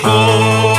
Sold